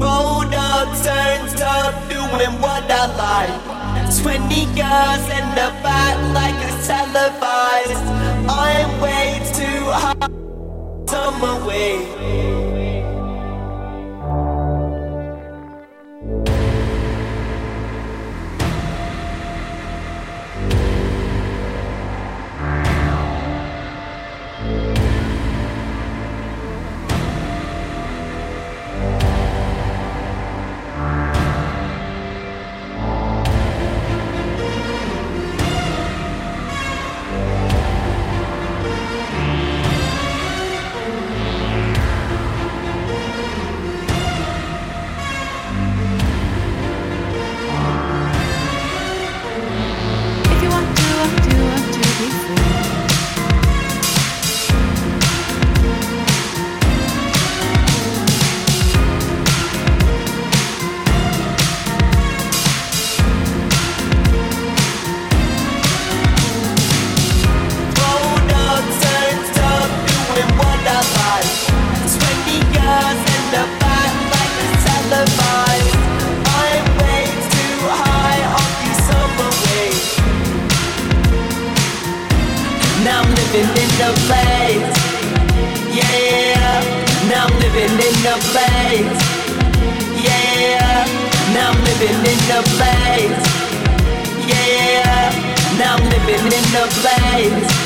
Up, up, doing what I like. 20 girls in the back like it's televised. I'm way too hot. The place. Yeah, now I'm living in the place. Yeah, now I'm living in the place. Yeah, now I'm living in the place.